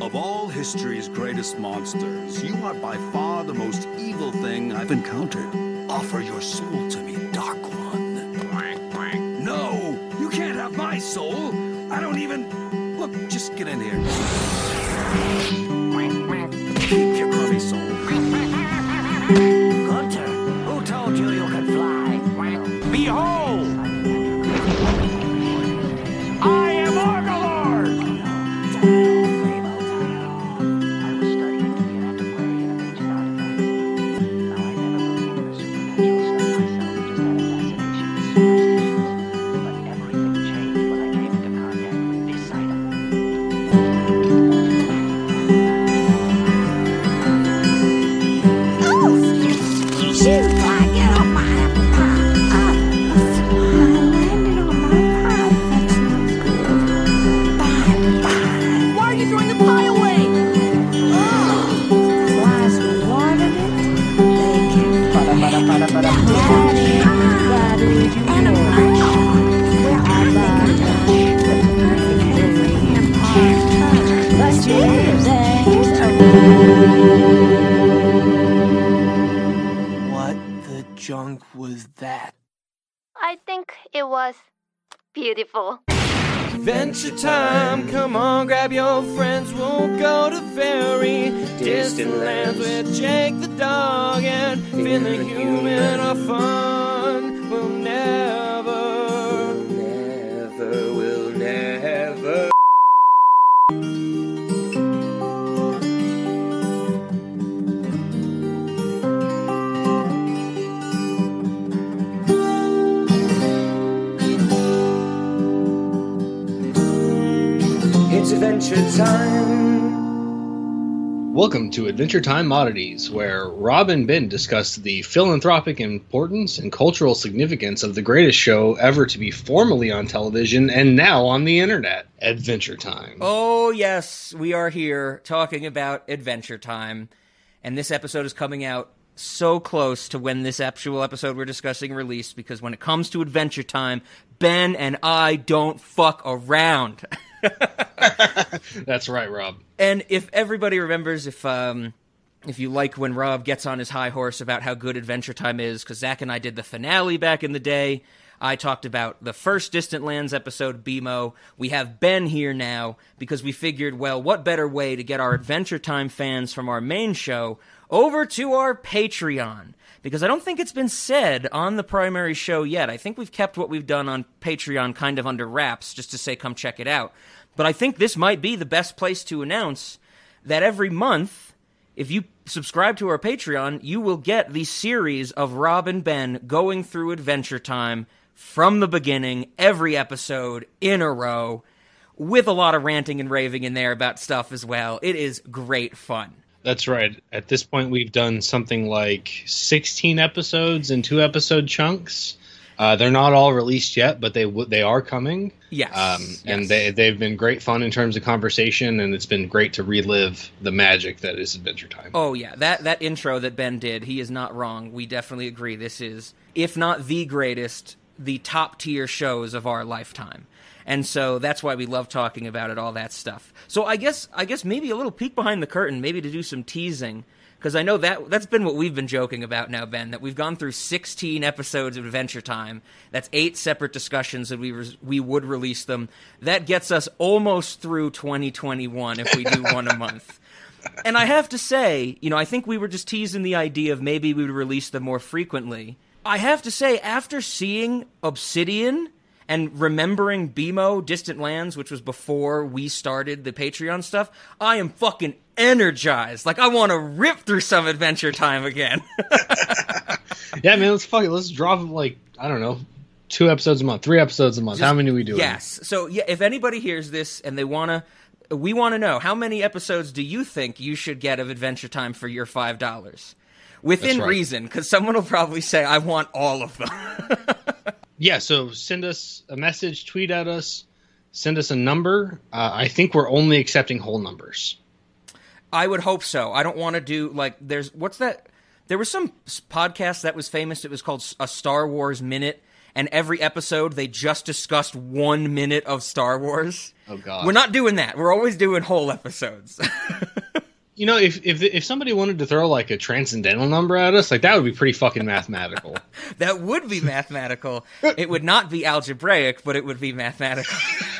Of all history's greatest monsters, you are by far the most evil thing I've encountered. Offer your soul to me, Dark One. No! You can't have my soul! I don't even. Look, just get in here. Adventure time. Welcome to Adventure Time Oddities, where Rob and Ben discuss the philanthropic importance and cultural significance of the greatest show ever to be formerly on television and now on the internet Adventure Time. Oh, yes, we are here talking about Adventure Time. And this episode is coming out so close to when this actual episode we're discussing released because when it comes to Adventure Time, Ben and I don't fuck around. That's right, Rob. And if everybody remembers, if um, if you like when Rob gets on his high horse about how good Adventure Time is, because Zach and I did the finale back in the day. I talked about the first Distant Lands episode, BMO. We have Ben here now because we figured, well, what better way to get our Adventure Time fans from our main show over to our Patreon? Because I don't think it's been said on the primary show yet. I think we've kept what we've done on Patreon kind of under wraps just to say, come check it out. But I think this might be the best place to announce that every month, if you subscribe to our Patreon, you will get the series of Rob and Ben going through Adventure Time from the beginning, every episode in a row, with a lot of ranting and raving in there about stuff as well. It is great fun. That's right. At this point, we've done something like 16 episodes in two episode chunks. Uh, they're not all released yet, but they w- they are coming. Yes, um, and yes. they they've been great fun in terms of conversation, and it's been great to relive the magic that is Adventure Time. Oh yeah, that that intro that Ben did, he is not wrong. We definitely agree. This is, if not the greatest, the top tier shows of our lifetime. And so that's why we love talking about it, all that stuff. So I guess I guess maybe a little peek behind the curtain, maybe to do some teasing, because I know that that's been what we've been joking about now, Ben. That we've gone through 16 episodes of Adventure Time. That's eight separate discussions that we re- we would release them. That gets us almost through 2021 if we do one a month. And I have to say, you know, I think we were just teasing the idea of maybe we would release them more frequently. I have to say, after seeing Obsidian and remembering BMO Distant Lands, which was before we started the Patreon stuff, I am fucking energized. Like I want to rip through some Adventure Time again. yeah, man, let's fuck it. Let's drop like I don't know, two episodes a month, three episodes a month. Just- How many do we do? Yes. So yeah, if anybody hears this and they want to, we want to know how many episodes do you think you should get of Adventure Time for your five dollars, within right. reason? Because someone will probably say, "I want all of them." Yeah, so send us a message, tweet at us, send us a number. Uh, I think we're only accepting whole numbers. I would hope so. I don't want to do like there's what's that? There was some podcast that was famous. It was called a Star Wars Minute, and every episode they just discussed one minute of Star Wars. Oh god. We're not doing that. We're always doing whole episodes. You know, if if if somebody wanted to throw like a transcendental number at us, like that would be pretty fucking mathematical. that would be mathematical. it would not be algebraic, but it would be mathematical.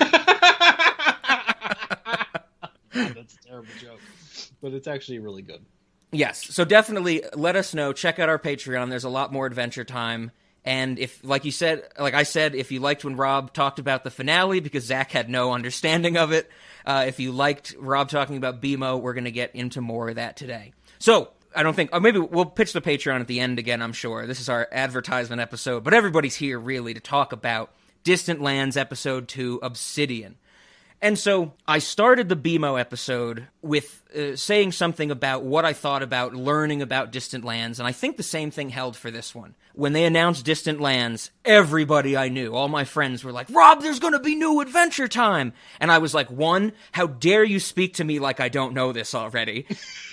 That's a terrible joke, but it's actually really good. Yes. So definitely let us know. Check out our Patreon. There's a lot more Adventure Time. And if, like you said, like I said, if you liked when Rob talked about the finale because Zach had no understanding of it, uh, if you liked Rob talking about BMO, we're going to get into more of that today. So I don't think, or maybe we'll pitch the Patreon at the end again. I'm sure this is our advertisement episode, but everybody's here really to talk about Distant Lands episode two, Obsidian. And so I started the BMO episode with uh, saying something about what I thought about learning about Distant Lands, and I think the same thing held for this one. When they announced Distant Lands, everybody I knew, all my friends were like, Rob, there's gonna be new Adventure Time! And I was like, one, how dare you speak to me like I don't know this already?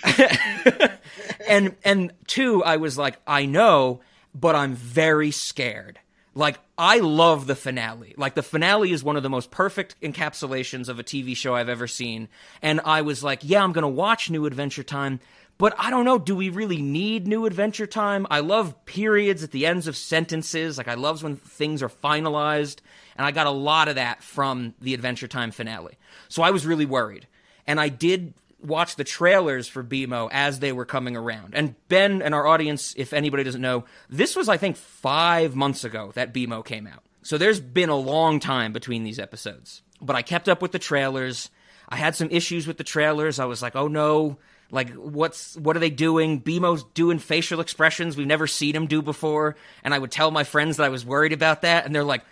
and, and two, I was like, I know, but I'm very scared. Like, I love the finale. Like, the finale is one of the most perfect encapsulations of a TV show I've ever seen. And I was like, yeah, I'm going to watch New Adventure Time, but I don't know, do we really need New Adventure Time? I love periods at the ends of sentences. Like, I love when things are finalized. And I got a lot of that from the Adventure Time finale. So I was really worried. And I did watch the trailers for BMO as they were coming around. And Ben and our audience, if anybody doesn't know, this was, I think, five months ago that BMO came out. So there's been a long time between these episodes. But I kept up with the trailers. I had some issues with the trailers. I was like, oh no, like what's what are they doing? BMO's doing facial expressions we've never seen him do before. And I would tell my friends that I was worried about that, and they're like,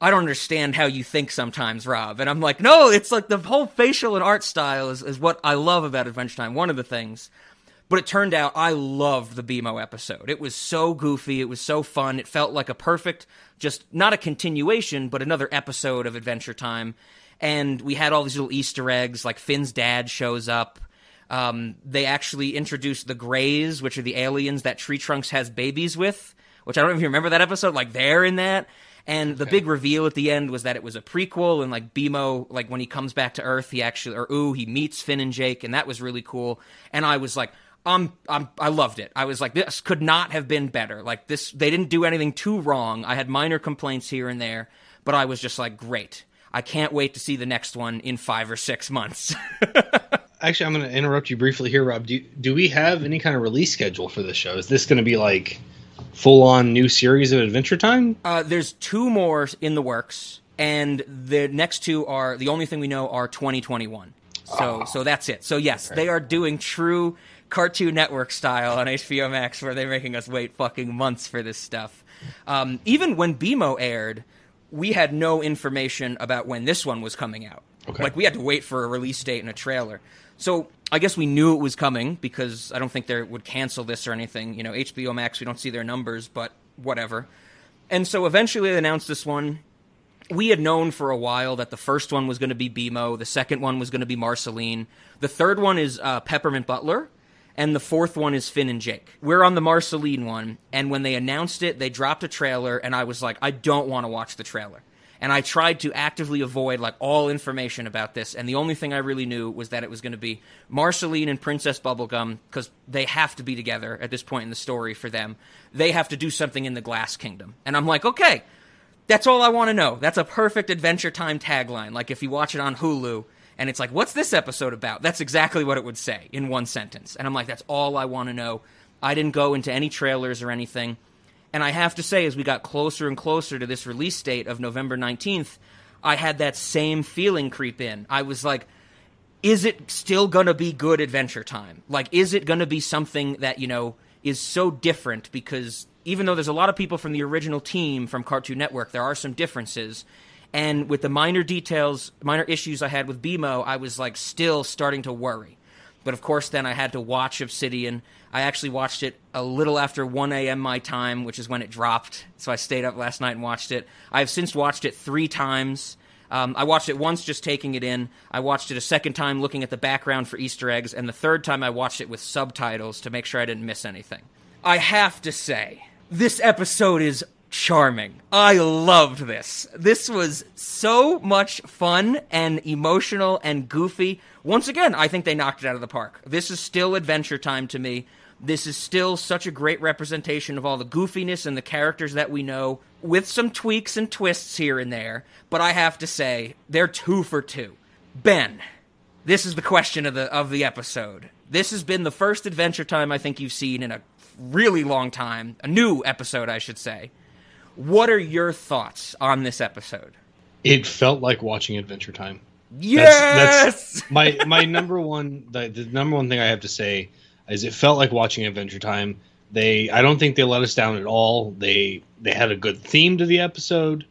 I don't understand how you think sometimes, Rob. And I'm like, no, it's like the whole facial and art style is, is what I love about Adventure Time. One of the things. But it turned out I loved the BMO episode. It was so goofy. It was so fun. It felt like a perfect, just not a continuation, but another episode of Adventure Time. And we had all these little Easter eggs, like Finn's dad shows up. Um, they actually introduced the Greys, which are the aliens that Tree Trunks has babies with, which I don't you remember that episode. Like, they're in that. And the big reveal at the end was that it was a prequel, and like BMO, like when he comes back to Earth, he actually, or ooh, he meets Finn and Jake, and that was really cool. And I was like, I'm, I'm, I loved it. I was like, this could not have been better. Like this, they didn't do anything too wrong. I had minor complaints here and there, but I was just like, great. I can't wait to see the next one in five or six months. Actually, I'm going to interrupt you briefly here, Rob. Do do we have any kind of release schedule for this show? Is this going to be like full on new series of Adventure Time? Uh, there's two more in the works, and the next two are the only thing we know are 2021. So, so that's it. So yes, they are doing true Cartoon Network style on HBO Max, where they're making us wait fucking months for this stuff. Um, even when BMO aired, we had no information about when this one was coming out. Okay. Like we had to wait for a release date and a trailer. So I guess we knew it was coming because I don't think they would cancel this or anything. You know, HBO Max, we don't see their numbers, but whatever. And so eventually they announced this one. We had known for a while that the first one was going to be BMO, the second one was going to be Marceline, the third one is uh, Peppermint Butler, and the fourth one is Finn and Jake. We're on the Marceline one, and when they announced it, they dropped a trailer, and I was like, I don't want to watch the trailer. And I tried to actively avoid like all information about this, and the only thing I really knew was that it was going to be Marceline and Princess Bubblegum because they have to be together at this point in the story for them. They have to do something in the Glass Kingdom, and I'm like, okay, that's all I want to know. That's a perfect Adventure Time tagline. Like if you watch it on Hulu and it's like, what's this episode about? That's exactly what it would say in one sentence. And I'm like, that's all I want to know. I didn't go into any trailers or anything. And I have to say, as we got closer and closer to this release date of November 19th, I had that same feeling creep in. I was like, is it still going to be good Adventure Time? Like, is it going to be something that, you know, is so different? Because even though there's a lot of people from the original team from Cartoon Network, there are some differences. And with the minor details, minor issues I had with BMO, I was like still starting to worry. But of course, then I had to watch Obsidian. I actually watched it a little after 1 a.m. my time, which is when it dropped. So I stayed up last night and watched it. I've since watched it three times. Um, I watched it once just taking it in. I watched it a second time looking at the background for Easter eggs. And the third time I watched it with subtitles to make sure I didn't miss anything. I have to say, this episode is charming. I loved this. This was so much fun and emotional and goofy. Once again, I think they knocked it out of the park. This is still Adventure Time to me. This is still such a great representation of all the goofiness and the characters that we know, with some tweaks and twists here and there. But I have to say, they're two for two. Ben, this is the question of the of the episode. This has been the first Adventure Time I think you've seen in a really long time, a new episode, I should say. What are your thoughts on this episode? It felt like watching Adventure Time. Yes, that's my my number one the, the number one thing I have to say it felt like watching Adventure Time. They I don't think they let us down at all. They they had a good theme to the episode.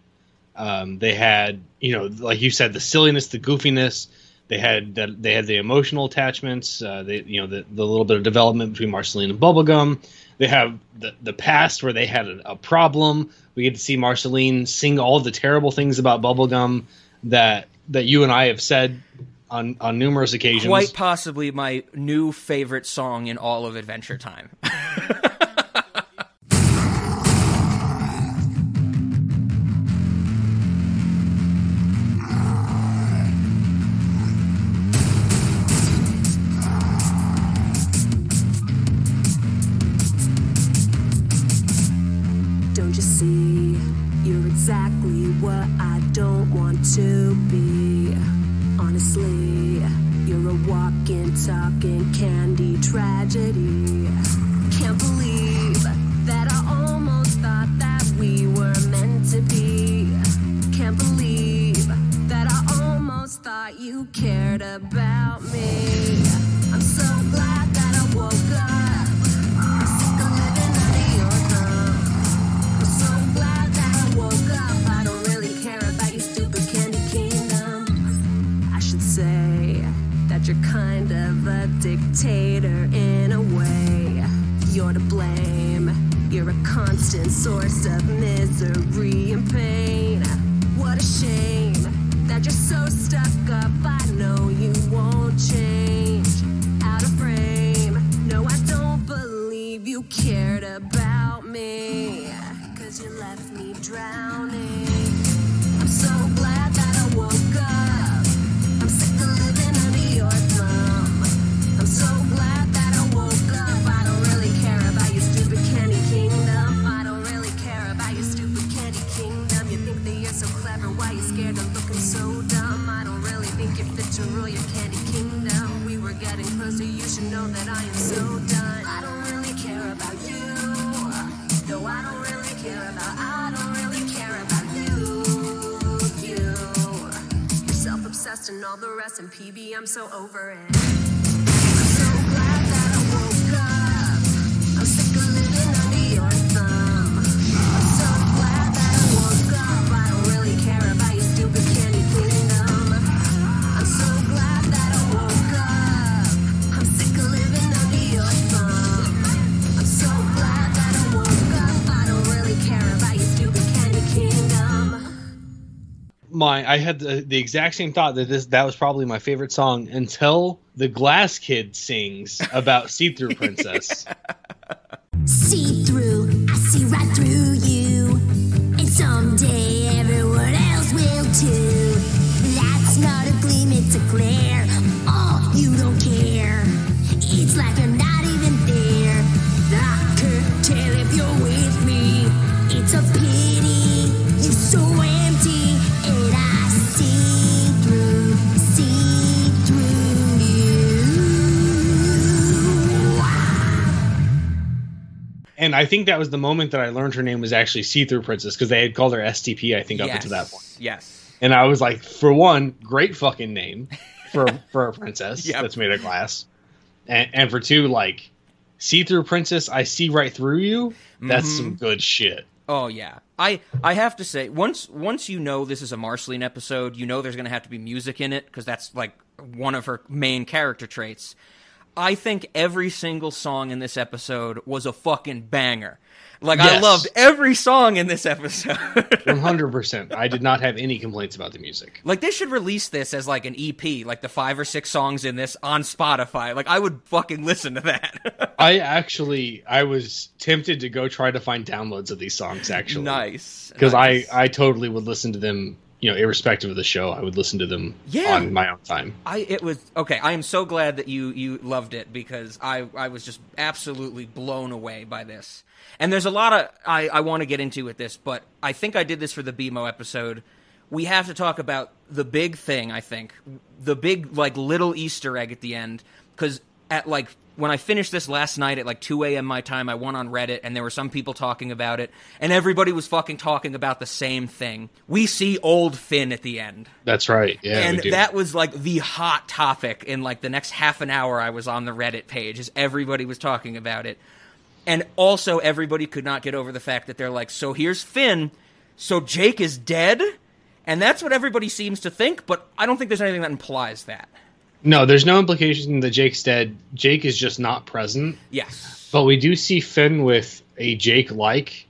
Um, they had you know like you said the silliness, the goofiness. They had that they had the emotional attachments. Uh, they you know the the little bit of development between Marceline and Bubblegum. They have the the past where they had a, a problem. We get to see Marceline sing all the terrible things about Bubblegum that that you and I have said on on numerous occasions. quite possibly my new favorite song in all of Adventure Time. obsessed and all the rest, and PB, I'm so over it. I'm so glad that I woke up. My I had the, the exact same thought that this that was probably my favorite song until the Glass Kid sings about See Through Princess. See through, I see right through you. And someday everyone else will too. That's not a gleam, it's a glare. Oh, you don't and I think that was the moment that I learned her name was actually See Through Princess because they had called her STP I think up yes. until that point. Yes. And I was like, for one, great fucking name for for a princess Yep. that's made of glass, and and for two, like See Through Princess, I see right through you. That's Mhm. some good shit. Oh yeah. I I have to say once once you know this is a Marceline episode, you know there's going to have to be music in it because that's like one of her main character traits. I think every single song in this episode was a fucking banger. Like I loved every song in this episode. 100%. I did not have any complaints about the music. like they should release this as like an EP, like the five or six songs in this on Spotify. Like I would fucking listen to that. I actually I was tempted to go try to find downloads of these songs actually. nice. Because nice. I I totally would listen to them, you know, irrespective of the show. I would listen to them Yeah. on my own time. I it was okay. I am so glad that you you loved it because I I was just absolutely blown away by this. And there's a lot of I I want to get into with this, but I think I did this for the BMO episode. We have to talk about the big thing. I think the big like little Easter egg at the end because at like when I finished this last night at like 2 a.m. my time, I went on Reddit and there were some people talking about it, and everybody was fucking talking about the same thing. We see old Finn at the end That's right. Yeah, and we do. that was like the hot topic in like the next half an hour I was on the Reddit page as everybody was talking about it. And also everybody could not get over the fact that they're like, so here's Finn, so Jake is dead? And that's what everybody seems to think, but I don't think there's anything that implies that. No, there's no implication that Jake's dead. Jake is just not present. Yes. But we do see Finn with a Jake like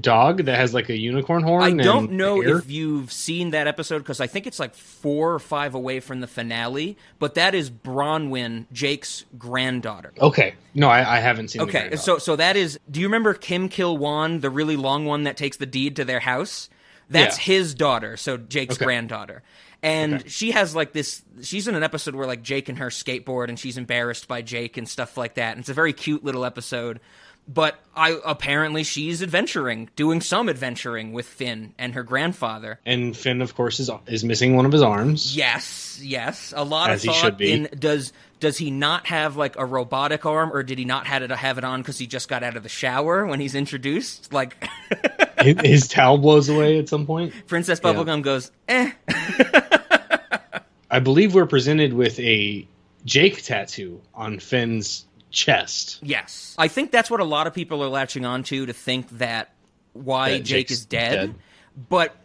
dog that has like a unicorn horn. I don't know hair. if you've seen that episode because I think it's like four or five away from the finale, but that is Bronwyn, Jake's granddaughter. Okay. No, I, I haven't seen Okay, so so that is. Do you remember Kim Kil Whan, the really long one that takes the deed to their house? That's Yeah. his daughter, so Jake's Okay. granddaughter. And Okay. she has like this. She's in an episode where like Jake and her skateboard, and she's embarrassed by Jake and stuff like that. And it's a very cute little episode. But I apparently she's adventuring, doing some adventuring with Finn and her grandfather. And Finn, of course, is is missing one of his arms. Yes, yes. A lot As of thought should be. in does does he not have like a robotic arm, or did he not have it have it on because he just got out of the shower when he's introduced? Like his, towel blows away at some point. Princess Yeah. Bubblegum goes, eh. I believe we're presented with a Jake tattoo on Finn's chest. Yes, I think that's what a lot of people are latching on to to think that why That Jake Jake's is dead. dead. But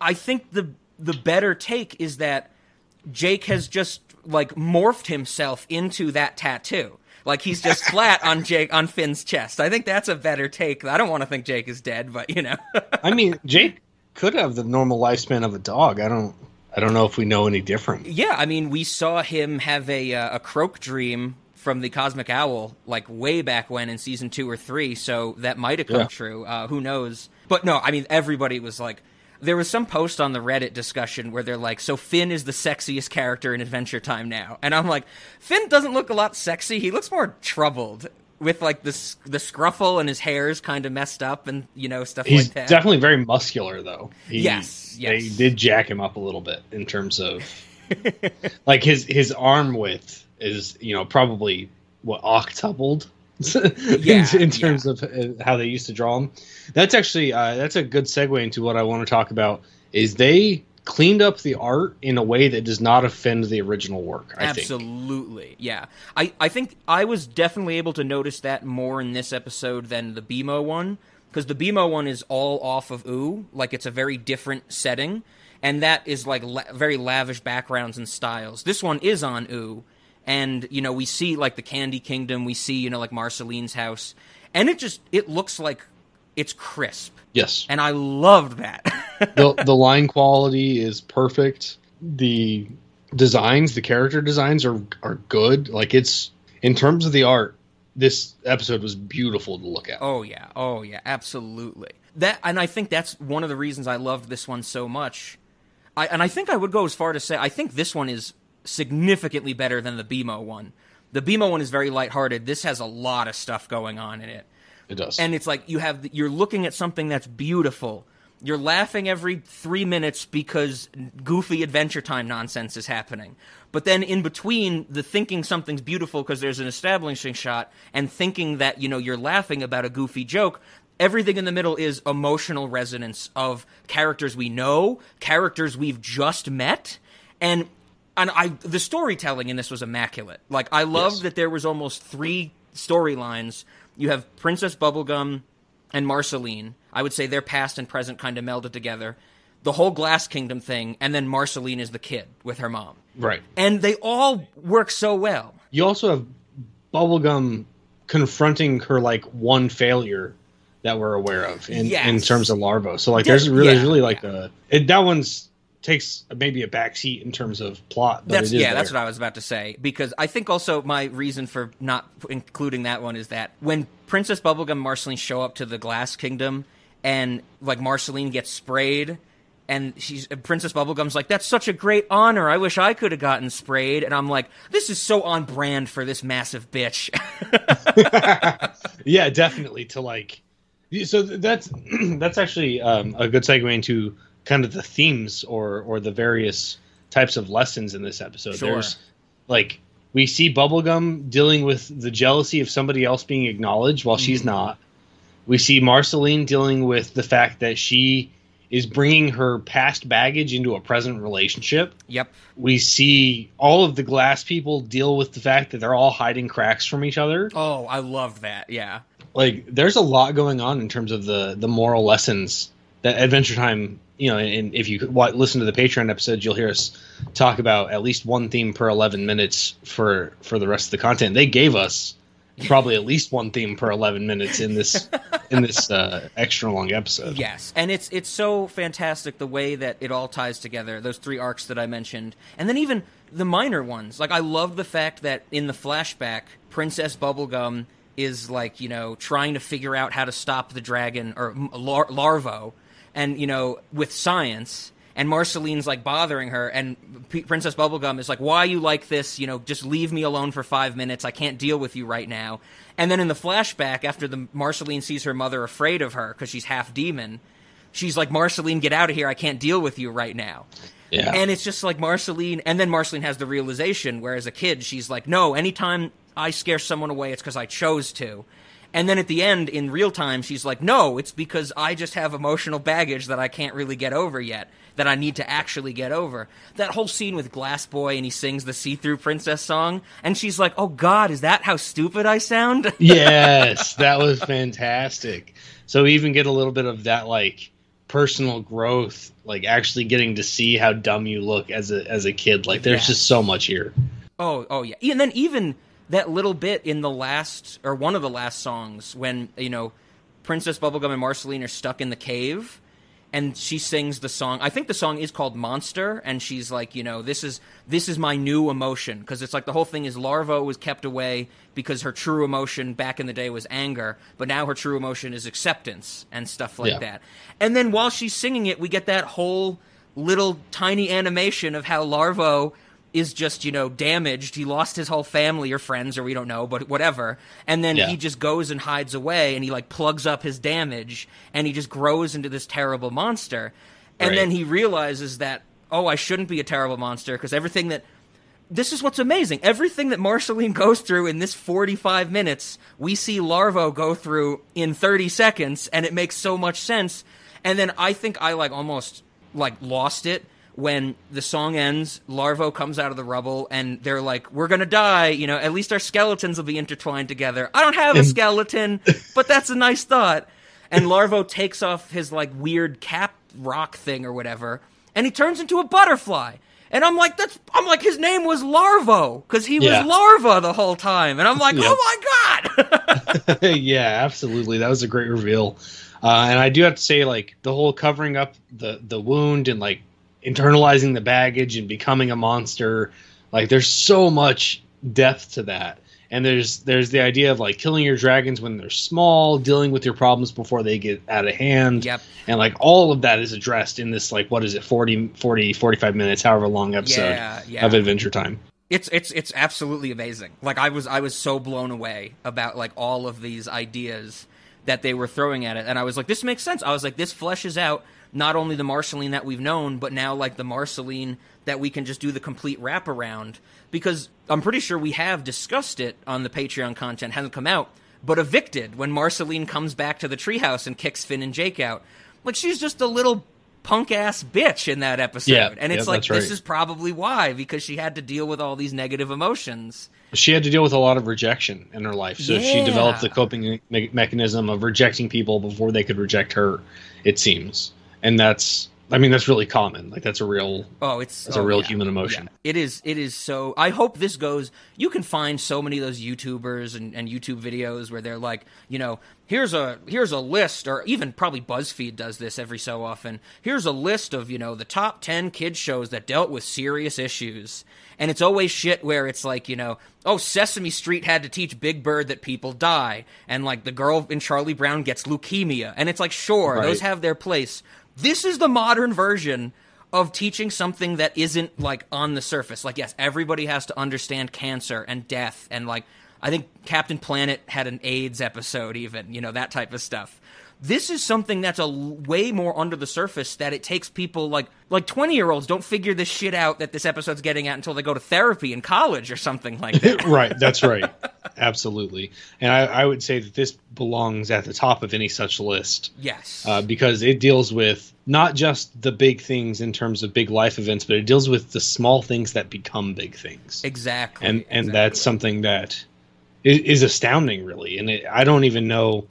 I think the the better take is that Jake has just like morphed himself into that tattoo. Like he's just flat on Jake on Finn's chest. I think that's a better take. I don't want to think Jake is dead, but you know. I mean, Jake could have the normal lifespan of a dog. I don't. I don't know if we know any different. Yeah, I mean, we saw him have a uh, a croak dream from the Cosmic Owl, like way back when in season two or three. So that might have come Yeah. true. Uh, who knows? But no, I mean, everybody was like, there was some post on the Reddit discussion where they're like, so Finn is the sexiest character in Adventure Time now, and I'm like, Finn doesn't look a lot sexy. He looks more troubled. With like the the scruffle and his hair is kind of messed up and you know stuff He's like that. definitely very muscular, though. He, Yes, yes. They did jack him up a little bit in terms of, like his his arm width is you know probably what octupled. Yeah, in, in terms of uh, how they used to draw them. That's actually uh, that's a good segue into what I want to talk about. Is they cleaned up the art in a way that does not offend the original work. I think. Absolutely, yeah. I, I think I was definitely able to notice that more in this episode than the BMO one, because the BMO one is all off of Ooo, like it's a very different setting, and that is like la- very lavish backgrounds and styles. This one is on Ooo, and you know we see like the Candy Kingdom, we see you know like Marceline's house, and it just it looks like it's crisp, Yes. and I loved that. the the line quality is perfect. The designs, the character designs are are good. Like it's in terms of the art, this episode was beautiful to look at. Oh yeah, oh yeah, absolutely. That and I think that's one of the reasons I loved this one so much. I and I think I would go as far to say I think this one is significantly better than the BMO one. The BMO one is very lighthearted. This has a lot of stuff going on in it. It does. And it's like you have you're looking at something that's beautiful. You're laughing every 3 minutes because goofy adventure time nonsense is happening. But then in between the thinking something's beautiful because there's an establishing shot and thinking that, you know, you're laughing about a goofy joke, everything in the middle is emotional resonance of characters we know, characters we've just met, and and I the storytelling in this was immaculate. Like I loved Yes. that there was almost three storylines. You have Princess Bubblegum and Marceline. I would say their past and present kind of melded together. The whole Glass Kingdom thing, and then Marceline is the kid with her mom. right. And they all work so well. You also have bubblegum confronting her like one failure that we're aware of in, in terms of Larvo. So like there's really yeah, really like a it, that one's takes maybe a backseat in terms of plot. That's it is yeah, that's what I was about to say because I think also my reason for not including that one is that when Princess Bubblegum and Marceline show up to the Glass Kingdom and like Marceline gets sprayed and she's Princess Bubblegum's like that's such a great honor. I wish I could have gotten sprayed and I'm like this is so on brand for this massive bitch. yeah, definitely to like. So that's that's actually um, a good segue into kind of the themes or or the various types of lessons in this episode. Sure. There's like we see Bubblegum dealing with the jealousy of somebody else being acknowledged while she's Mhm. not. We see Marceline dealing with the fact that she is bringing her past baggage into a present relationship. Yep. We see all of the glass people deal with the fact that they're all hiding cracks from each other oh, I loved that. Yeah. like there's a lot going on in terms of the the moral lessons that Adventure Time, you know, and if you listen to the Patreon episodes, you'll hear us talk about at least one theme per 11 minutes for for the rest of the content. They gave us probably at least one theme per 11 minutes in this in this uh, extra long episode. Yes, and it's it's so fantastic the way that it all ties together. Those three arcs that I mentioned, and then even the minor ones. Like I love the fact that in the flashback, Princess Bubblegum is like you know trying to figure out how to stop the dragon or lar- larvo, and you know with science. And Marceline's like bothering her, and P- Princess Bubblegum is like, "Why you like this? You know, just leave me alone for five minutes. I can't deal with you right now." And then in the flashback, after the Marceline sees her mother afraid of her because she's half demon, she's like, "Marceline, get out of here! I can't deal with you right now." Yeah. And it's just like Marceline, and then Marceline has the realization, where as a kid, she's like, no, anytime I scare someone away, it's because I chose to. And then at the end, in real time, she's like, no, it's because I just have emotional baggage that I can't really get over yet, that I need to actually get over. That whole scene with Glass Boy and he sings the See Through Princess song, and she's like, oh God, is that how stupid I sound? yes, that was fantastic. So we even get a little bit of that like personal growth, like actually getting to see how dumb you look as a as a kid. Like there's Yes. just so much here. Oh, oh yeah. And then even that little bit in the last or one of the last songs when, you know, Princess Bubblegum and Marceline are stuck in the cave and she sings the song. I think the song is called Monster and she's like, you know, this is this is my new emotion because it's like the whole thing is Larvo was kept away because her true emotion back in the day was anger, but now her true emotion is acceptance and stuff like Yeah. that. And then while she's singing it, we get that whole little tiny animation of how Larvo is just, you know, damaged. He lost his whole family or friends or we don't know, but whatever. And then Yeah. he just goes and hides away and he like plugs up his damage and he just grows into this terrible monster. And Right. then he realizes that, oh, I shouldn't be a terrible monster because everything that this is what's amazing. Everything that Marceline goes through in this 45 minutes, we see Larvo go through in 30 seconds, and it makes so much sense. And then I think I like almost like lost it when the song ends. Larvo comes out of the rubble, and they're like, "We're gonna die." You know, at least our skeletons will be intertwined together. I don't have a skeleton, but that's a nice thought. And Larvo takes off his like weird cap rock thing or whatever, and he turns into a butterfly. And I'm like, that's I'm like, his name was Larvo because he Yeah. was larva the whole time, and I'm like, oh my god. yeah, absolutely. That was a great reveal. Uh, and I do have to say, like the whole covering up the the wound and like internalizing the baggage and becoming a monster. Like there's so much depth to that. And there's there's the idea of like killing your dragons when they're small, dealing with your problems before they get out of hand. Yep. And like all of that is addressed in this like what is it 40 40 45 minutes however long episode Yeah, yeah. of Adventure Time. It's it's it's absolutely amazing. Like I was I was so blown away about like all of these ideas that they were throwing at it, and I was like, this makes sense. I was like, this fleshes out not only the Marceline that we've known, but now like the Marceline that we can just do the complete wraparound. Because I'm pretty sure we have discussed it on the Patreon content, hasn't come out, but evicted when Marceline comes back to the treehouse and kicks Finn and Jake out. Like she's just a little punk ass bitch in that episode, Yeah, and it's yeah, like that's this is probably why because she had to deal with all these negative emotions. she had to deal with a lot of rejection in her life. So she developed the coping me- mechanism of rejecting people before they could reject her. It seems, and that's I mean, that's really common. Like that's a real. Oh, it's that's oh, a real yeah. human emotion. It is. It is so. I hope this goes. You can find so many of those YouTubers and, and YouTube videos where they're like, you know, here's a here's a list, or even probably BuzzFeed does this every so often. Here's a list of you know the top ten kids shows that dealt with serious issues, and it's always shit where it's like you know, oh Sesame Street had to teach Big Bird that people die, and like the girl in Charlie Brown gets leukemia, and it's like sure Right. those have their place. This is the modern version of teaching something that isn't like on the surface. Like, yes, everybody has to understand cancer and death, and like, I think Captain Planet had an AIDS episode, even, you know, that type of stuff. This is something that's a way more under the surface that it takes people like like 20 year olds don't figure this shit out that this episode's getting at until they go to therapy in college or something like that. right, that's right. Absolutely. And I, I would say that this belongs at the top of any such list. Yes. Uh, because it deals with not just the big things in terms of big life events, but it deals with the small things that become big things. exactly. And and that's something that is, is astounding, really. And it, I don't even know,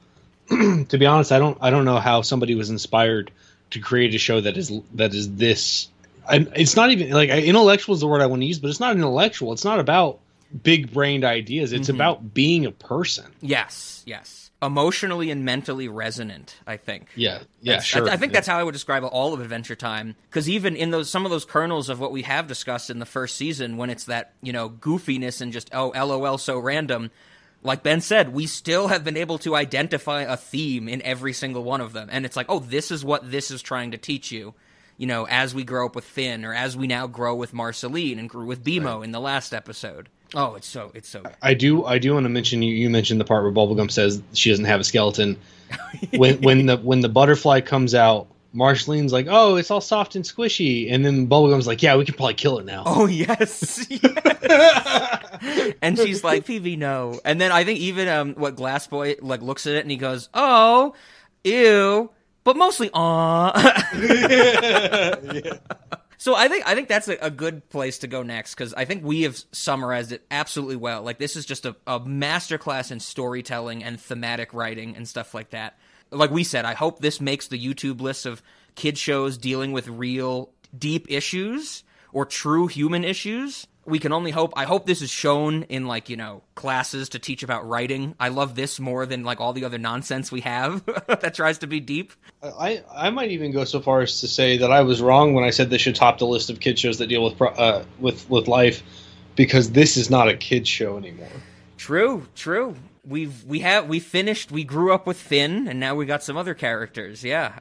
to be honest, I don't I don't know how somebody was inspired to create a show that is that is this. I, it's not even like intellectual is the word I want to use, but it's not intellectual. It's not about big brained ideas. It's Mhm. about being a person. Yes, yes. Emotionally and mentally resonant, I think. Yeah, yeah, That's- sure. I, I think Yeah. that's how I would describe all of Adventure Time. Because even in those some of those kernels of what we have discussed in the first season, when it's that you know goofiness and just oh lol so random, like Ben said, we still have been able to identify a theme in every single one of them, and it's like oh this is what this is trying to teach you. You know, as we grow up with Finn, or as we now grow with Marceline and grew with BMO in the last episode. Oh, it's so it's so. I do I do want to mention you you mentioned the part where Bubblegum says she doesn't have a skeleton. when when the when the butterfly comes out, Marceline's like, "Oh, it's all soft and squishy," and then Bubblegum's like, "Yeah, we can probably kill it now." Oh yes, Yes. and she's like, "PB, no." And then I think even um, what Glass Boy like looks at it and he goes, "Oh, ew," but mostly "aw." So I think I think that's a, a good place to go next because I think we have summarized it absolutely well. Like this is just a, a masterclass in storytelling and thematic writing and stuff like that. Like we said, I hope this makes the YouTube list of kid shows dealing with real deep issues or true human issues. We can only hope. I hope this is shown in like you know classes to teach about writing. I love this more than like all the other nonsense we have that tries to be deep. I I might even go so far as to say that I was wrong when I said this should top the list of kid shows that deal with uh, with with life, because this is not a kid show anymore. True, true. We've we have we finished. We grew up with Finn, and now we got some other characters. Yeah.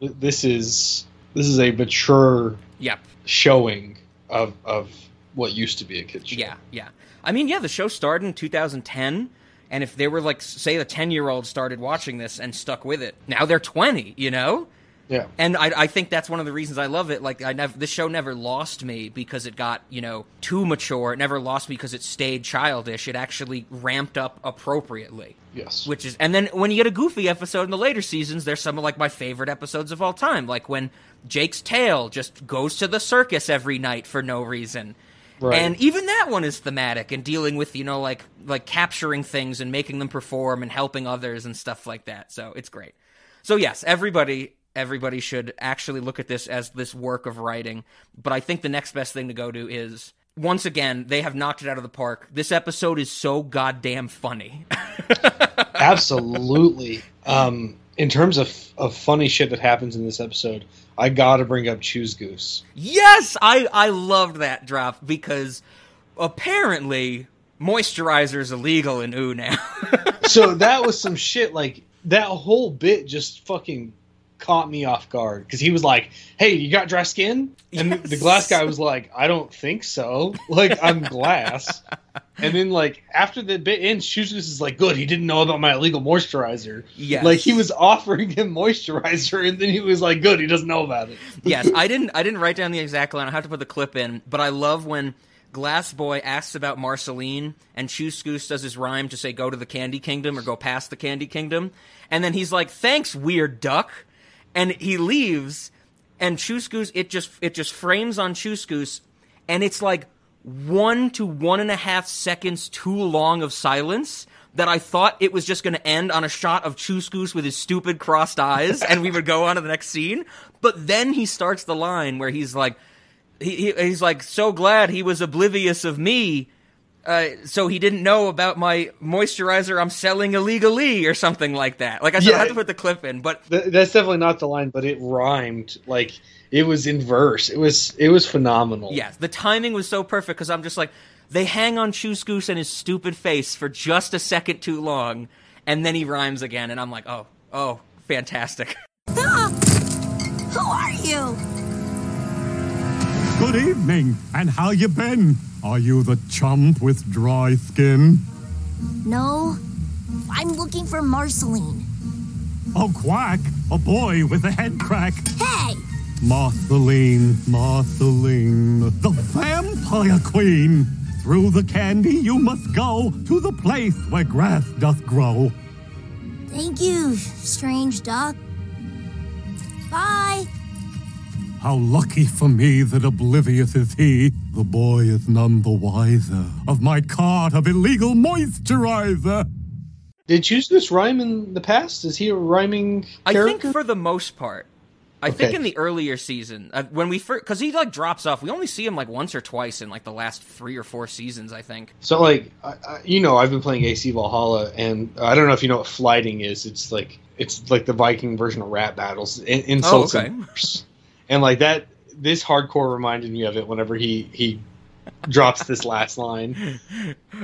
This is this is a mature yep. showing of of what used to be a kid show. Yeah, yeah. I mean, yeah, the show started in 2010, and if they were like, say, the 10 year old started watching this and stuck with it, now they're 20. You know. Yeah. And I, I think that's one of the reasons I love it. Like, I never, this show never lost me because it got, you know, too mature. It never lost me because it stayed childish. It actually ramped up appropriately. Yes. Which is, and then when you get a goofy episode in the later seasons, there's some of like my favorite episodes of all time. Like when Jake's tail just goes to the circus every night for no reason. Right. And even that one is thematic and dealing with, you know, like like capturing things and making them perform and helping others and stuff like that. So it's great. So yes, everybody everybody should actually look at this as this work of writing. But I think the next best thing to go to is once again, they have knocked it out of the park. This episode is so goddamn funny. Absolutely. Um, in terms of of funny shit that happens in this episode, I got to bring up Choose Goose. Yes, I I loved that drop because apparently moisturizer is illegal in Ooo now. so that was some shit. Like that whole bit just fucking caught me off guard because he was like, "Hey, you got dry skin?" And the- the glass guy was like, "I don't think so. Like I'm glass." and then like after the bit ends, Choose is like, "Good, he didn't know about my illegal moisturizer." Yes. like he was offering him moisturizer, and then he was like, "Good, he doesn't know about it." yes, I didn't I didn't write down the exact line. I have to put the clip in, but I love when Glass Boy asks about Marceline and Choose Goose does his rhyme to say go to the Candy Kingdom or go past the Candy Kingdom. And then he's like, Thanks, weird duck. And he leaves and Goose it just it just frames on Goose and it's like one to one and a half seconds too long of silence that I thought it was just going to end on a shot of Choose Goose with his stupid crossed eyes, and we would go on to the next scene. But then he starts the line where he's like, he, he he's like, so glad he was oblivious of me. Uh, so he didn't know about my moisturizer I'm selling illegally or something like that. Like I said, I had to put the clip in, but Th- that's definitely not the line, but it rhymed. Like it was in verse. It was it was phenomenal. Yes, the timing was so perfect because I'm just like, they hang on Choose Goose and his stupid face for just a second too long, and then he rhymes again, and I'm like, oh, oh, fantastic. Who are you? Good evening, and how you been? Are you the chump with dry skin? No, I'm looking for Marceline. Oh, quack, a boy with a head crack. Hey! Marceline, Marceline, the vampire queen. Through the candy you must go to the place where grass doth grow. Thank you, strange duck. Bye. How lucky for me that oblivious is he. The boy is none the wiser of my cart of illegal moisturizer. Did you use this rhyme in the past? Is he a rhyming I character? think for the most part. I think in the earlier season, uh, when we first, because he like drops off, we only see him like once or twice in like the last three or four seasons, I think. So like, I, I, you know, I've been playing AC Valhalla, and I don't know if you know what flyting is. It's like it's like the Viking version of rap battles, in, insults Oh, okay. and like that. This hardcore reminded me of it whenever he he drops this last line.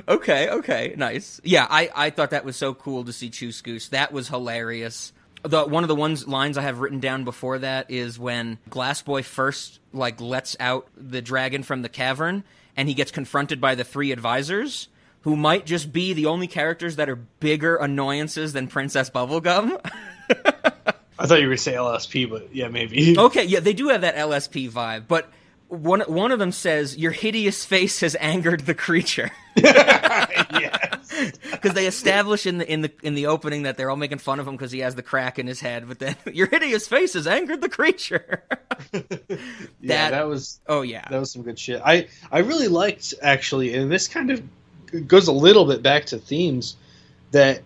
Okay, okay, nice. Yeah, I, I thought that was so cool to see Chuskus. That was hilarious. The one of the ones lines I have written down before that is when Glassboy first like lets out the dragon from the cavern and he gets confronted by the three advisors who might just be the only characters that are bigger annoyances than Princess Bubblegum. I thought you were going to say LSP, but yeah, maybe. okay, yeah, they do have that LSP vibe, but one one of them says your hideous face has angered the creature. Because they establish in the in the in the opening that they're all making fun of him because he has the crack in his head, but then your hideous face has angered the creature. yeah, that was oh yeah, that was some good shit. I I really liked actually, and this kind of goes a little bit back to themes that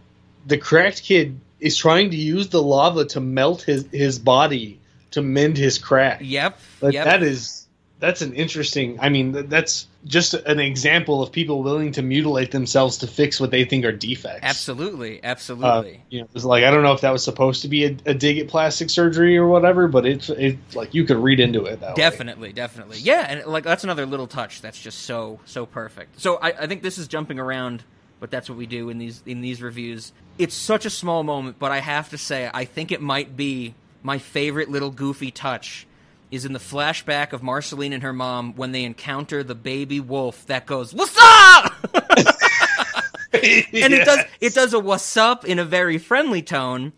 the cracked kid is trying to use the lava to melt his his body to mend his crack. Yep, Like, yep. that is that's an interesting. I mean, that's just an example of people willing to mutilate themselves to fix what they think are defects. Absolutely, Uh, absolutely. you know, it's like I don't know if that was supposed to be a, a dig at plastic surgery or whatever, but it's it like you could read into it that way. Definitely, definitely. Yeah, and like that's another little touch that's just so so perfect. So I, I think this is jumping around, but that's what we do in these in these reviews. It's such a small moment, but I have to say I think it might be my favorite little goofy touch is in the flashback of Marceline and her mom when they encounter the baby wolf that goes, What's up? and it does it does a what's up in a very friendly tone.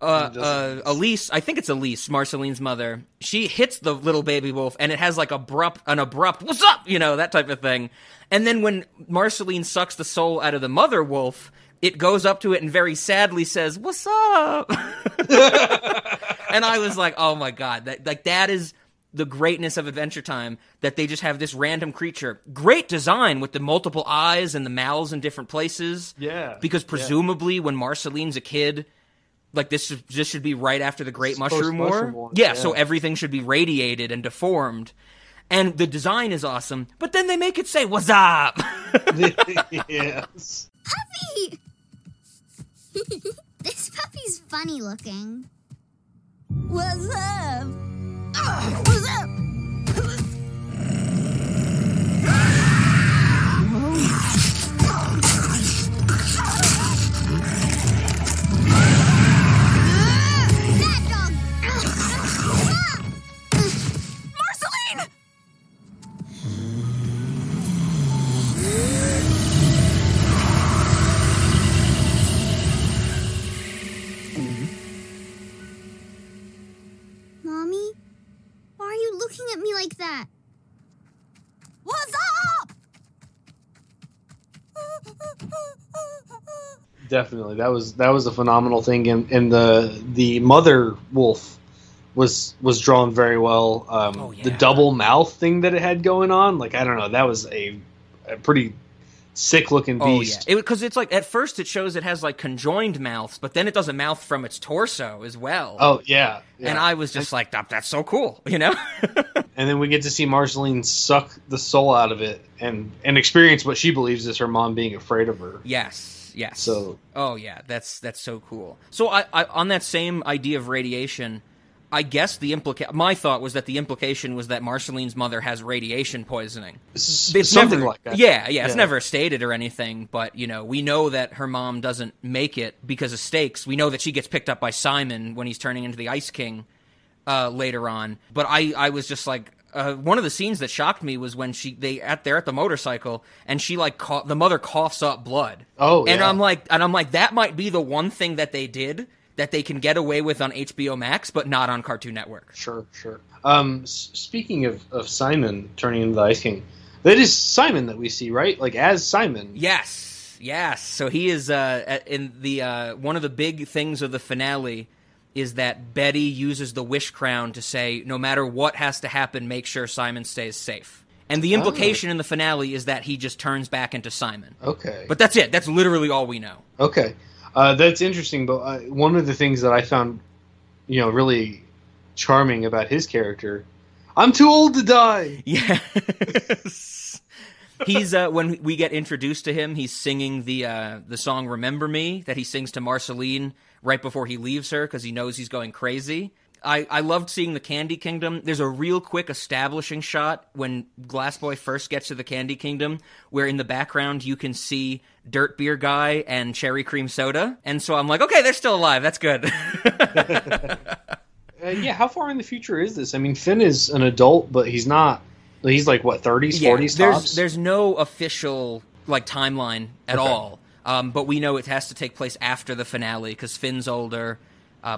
Uh, uh, Elise, I think it's Elise, Marceline's mother. She hits the little baby wolf, and it has like abrupt, an abrupt "What's up?" you know that type of thing. And then when Marceline sucks the soul out of the mother wolf, it goes up to it and very sadly says, "What's up?" and I was like, "Oh my god!" That like that is the greatness of Adventure Time that they just have this random creature. Great design with the multiple eyes and the mouths in different places. Yeah, Because yeah. presumably when Marceline's a kid, like this should, this should be right after the Great It's Mushroom War. Mushroom War, yeah, yeah. so everything should be radiated and deformed. And the design is awesome, but then they make it say "What's up?" yes. Puppy! this puppy's funny looking. What's up? Ugh, Definitely, that was that was a phenomenal thing, and, and the the mother wolf was was drawn very well. Um, The double mouth thing that it had going on, like I don't know, that was a, a pretty sick looking Oh beast. yeah, because it's like at first it shows it has like conjoined mouths, but then it does a mouth from its torso as well. Oh yeah, yeah. and I was just like, "That- "That's so cool," you know? and then we get to see Marceline suck the soul out of it and and experience what she believes is her mom being afraid of her. yes, yes. So Oh yeah, that's that's so cool. So I, I on that same idea of radiation, I guess the implica- my thought was that the implication was that Marceline's mother has radiation poisoning. It's something never- like that. Yeah, yeah, it's never stated or anything, but you know, we know that her mom doesn't make it because of stakes. We know that she gets picked up by Simon when he's turning into the Ice King uh, later on. But I, I was just like, uh, one of the scenes that shocked me was when she they at they're at the motorcycle and she like cough, the mother coughs up blood. Oh, and yeah. I'm like, and I'm like, that might be the one thing that they did that they can get away with on HBO Max, but not on Cartoon Network. Sure, sure. Um, s- speaking of, of Simon turning into the Ice King, that is Simon that we see, right? Like as Simon. Yes, yes. So he is uh, in the uh, one of the big things of the finale is that Betty uses the wish crown to say, no matter what has to happen, make sure Simon stays safe. And the Oh. implication in the finale is that he just turns back into Simon. Okay. But that's it. That's literally all we know. Okay, uh, that's interesting. But uh, one of the things that I found, you know, really charming about his character, I'm too old to die. Yes. He's uh, when we get introduced to him, he's singing the uh, the song "Remember Me" that he sings to Marceline right before he leaves her because he knows he's going crazy. I, I loved seeing the Candy Kingdom. There's a real quick establishing shot when Glass Boy first gets to the Candy Kingdom, where in the background you can see Dirt Beer Guy and Cherry Cream Soda. And so I'm like, okay, they're still alive. That's good. Uh, yeah, how far in the future is this? I mean, Finn is an adult, but he's not. He's like what 30s, Yeah, 40s there's tops. there's no official like timeline at Okay. all. Um, but we know it has to take place after the finale because Finn's older.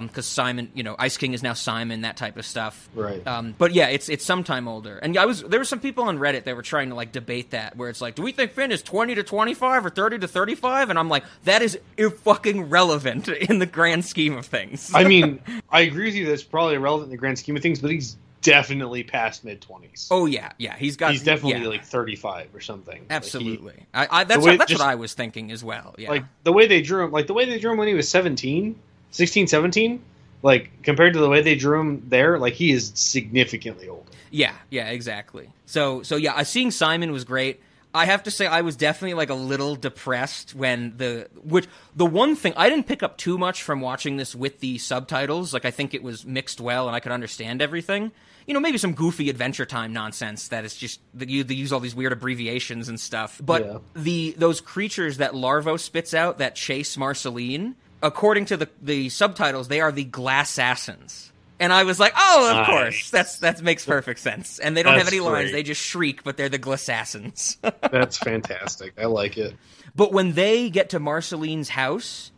Because Simon, you know, Ice King is now Simon, that type of stuff. Right. Um, but yeah, it's it's sometime older. And I was there were some people on Reddit that were trying to like debate that, where it's like, do we think Finn is twenty to twenty five or thirty to thirty five? And I'm like, that is fucking relevant in the grand scheme of things. I mean, I agree with you. That's probably irrelevant in the grand scheme of things, but he's definitely past mid 20s. oh yeah, yeah, he's got he's definitely yeah, like 35 or something. Like, he- absolutely. I, I that's what, that's just- what I was thinking as well. Yeah. like the way they drew him like the way they drew him when he was 17 16 17 like compared to the way they drew him there like he is significantly older Yeah, yeah, exactly. So, so yeah, seeing Simon was great. I have to say, I was definitely like a little depressed when the which the one thing I didn't pick up too much from watching this with the subtitles. Like, I think it was mixed well, and I could understand everything. You know, maybe some goofy Adventure Time nonsense that is just that you they use all these weird abbreviations and stuff. But Yeah. the those creatures that Larvo spits out that chase Marceline, according to the the subtitles, they are the Glassassins. And I was like, oh, of Nice. course, that's that makes perfect sense. And they don't have any lines; great. they just shriek, but they're the Glassassins. that's fantastic i like it but when they get to Marceline's house,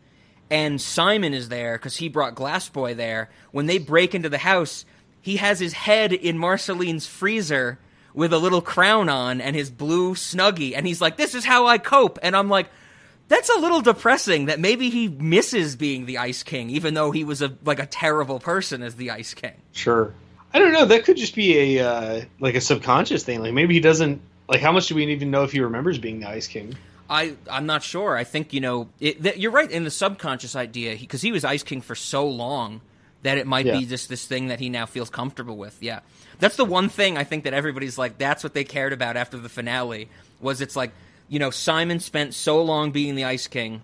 and Simon is there because he brought Glass Boy there. When they break into the house, he has his head in Marceline's freezer with a little crown on and his blue snuggie, and he's like, "This is how I cope." And I'm like. That's a little depressing that maybe he misses being the Ice King, even though he was a like a terrible person as the Ice King. sure i don't know that could just be a uh, like a subconscious thing like maybe he doesn't like how much do we even know if he remembers being the ice king I I'm not sure. I think you know it, that you're right in the subconscious idea because he, was Ice King for so long that it might Yeah. be just this thing that he now feels comfortable with. Yeah, that's the one thing I think that everybody's like that's what they cared about after the finale was it's like you know Simon spent so long being the Ice King.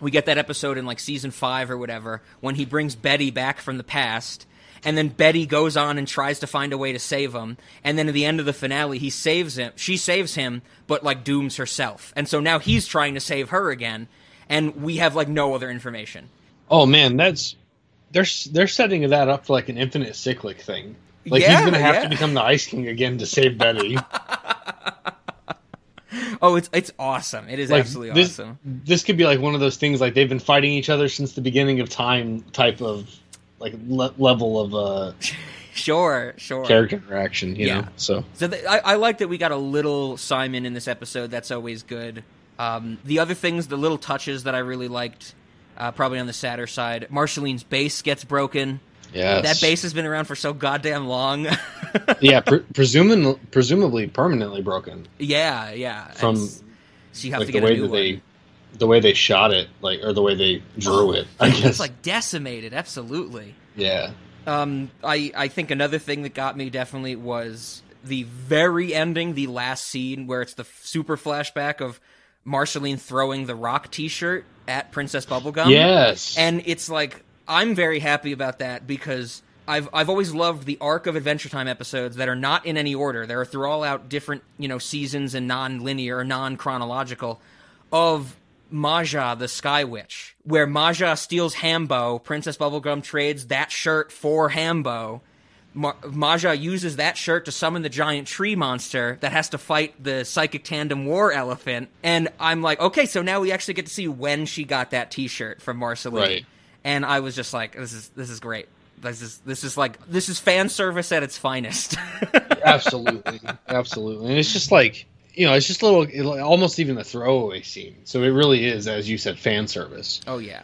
We get that episode in like season five or whatever when he brings Betty back from the past. And then Betty goes on and tries to find a way to save him. And then at the end of the finale, he saves him. She saves him, but like dooms herself. And so now he's trying to save her again. And we have like no other information. oh man that's they're they're setting that up for like an infinite cyclic thing like Yeah, he's gonna have yeah. to become the ice king again to save betty Oh, it's it's awesome. It is like absolutely this, awesome. this could be like one of those things like they've been fighting each other since the beginning of time type of like le- level of uh Sure, sure. character interaction you Yeah. know so So th- I, I like that we got a little Simon in this episode. That's always good. Um, the other things, the little touches that I really liked, uh, probably on the sadder side. Marceline's base gets broken. yeah That base has been around for so goddamn long. yeah pre- presumably presumably permanently broken yeah, yeah. From- It's- So you have like to the get a way new that one. they, the way they shot it, like or the way they drew it. I It's guess. like decimated, absolutely. yeah. Um, I I think another thing that got me definitely was the very ending, the last scene where it's the super flashback of Marceline throwing the rock T-shirt at Princess Bubblegum. Yes. and it's like I'm very happy about that because. I've I've always loved the arc of Adventure Time episodes that are not in any order. They're through all out different, you know, seasons and non-linear or non-chronological of Maja the Sky Witch, where Maja steals Hambo, Princess Bubblegum trades that shirt for Hambo. Ma- Maja uses that shirt to summon the giant tree monster that has to fight the psychic tandem war elephant. And I'm like, okay, so now we actually get to see when she got that T-shirt from Marceline. Right. And I was just like, this is this is great. This is this is like this is fan service at its finest. absolutely, absolutely, and it's just like you know, it's just a little, it, almost even a throwaway scene. So it really is, as you said, fan service. Oh yeah,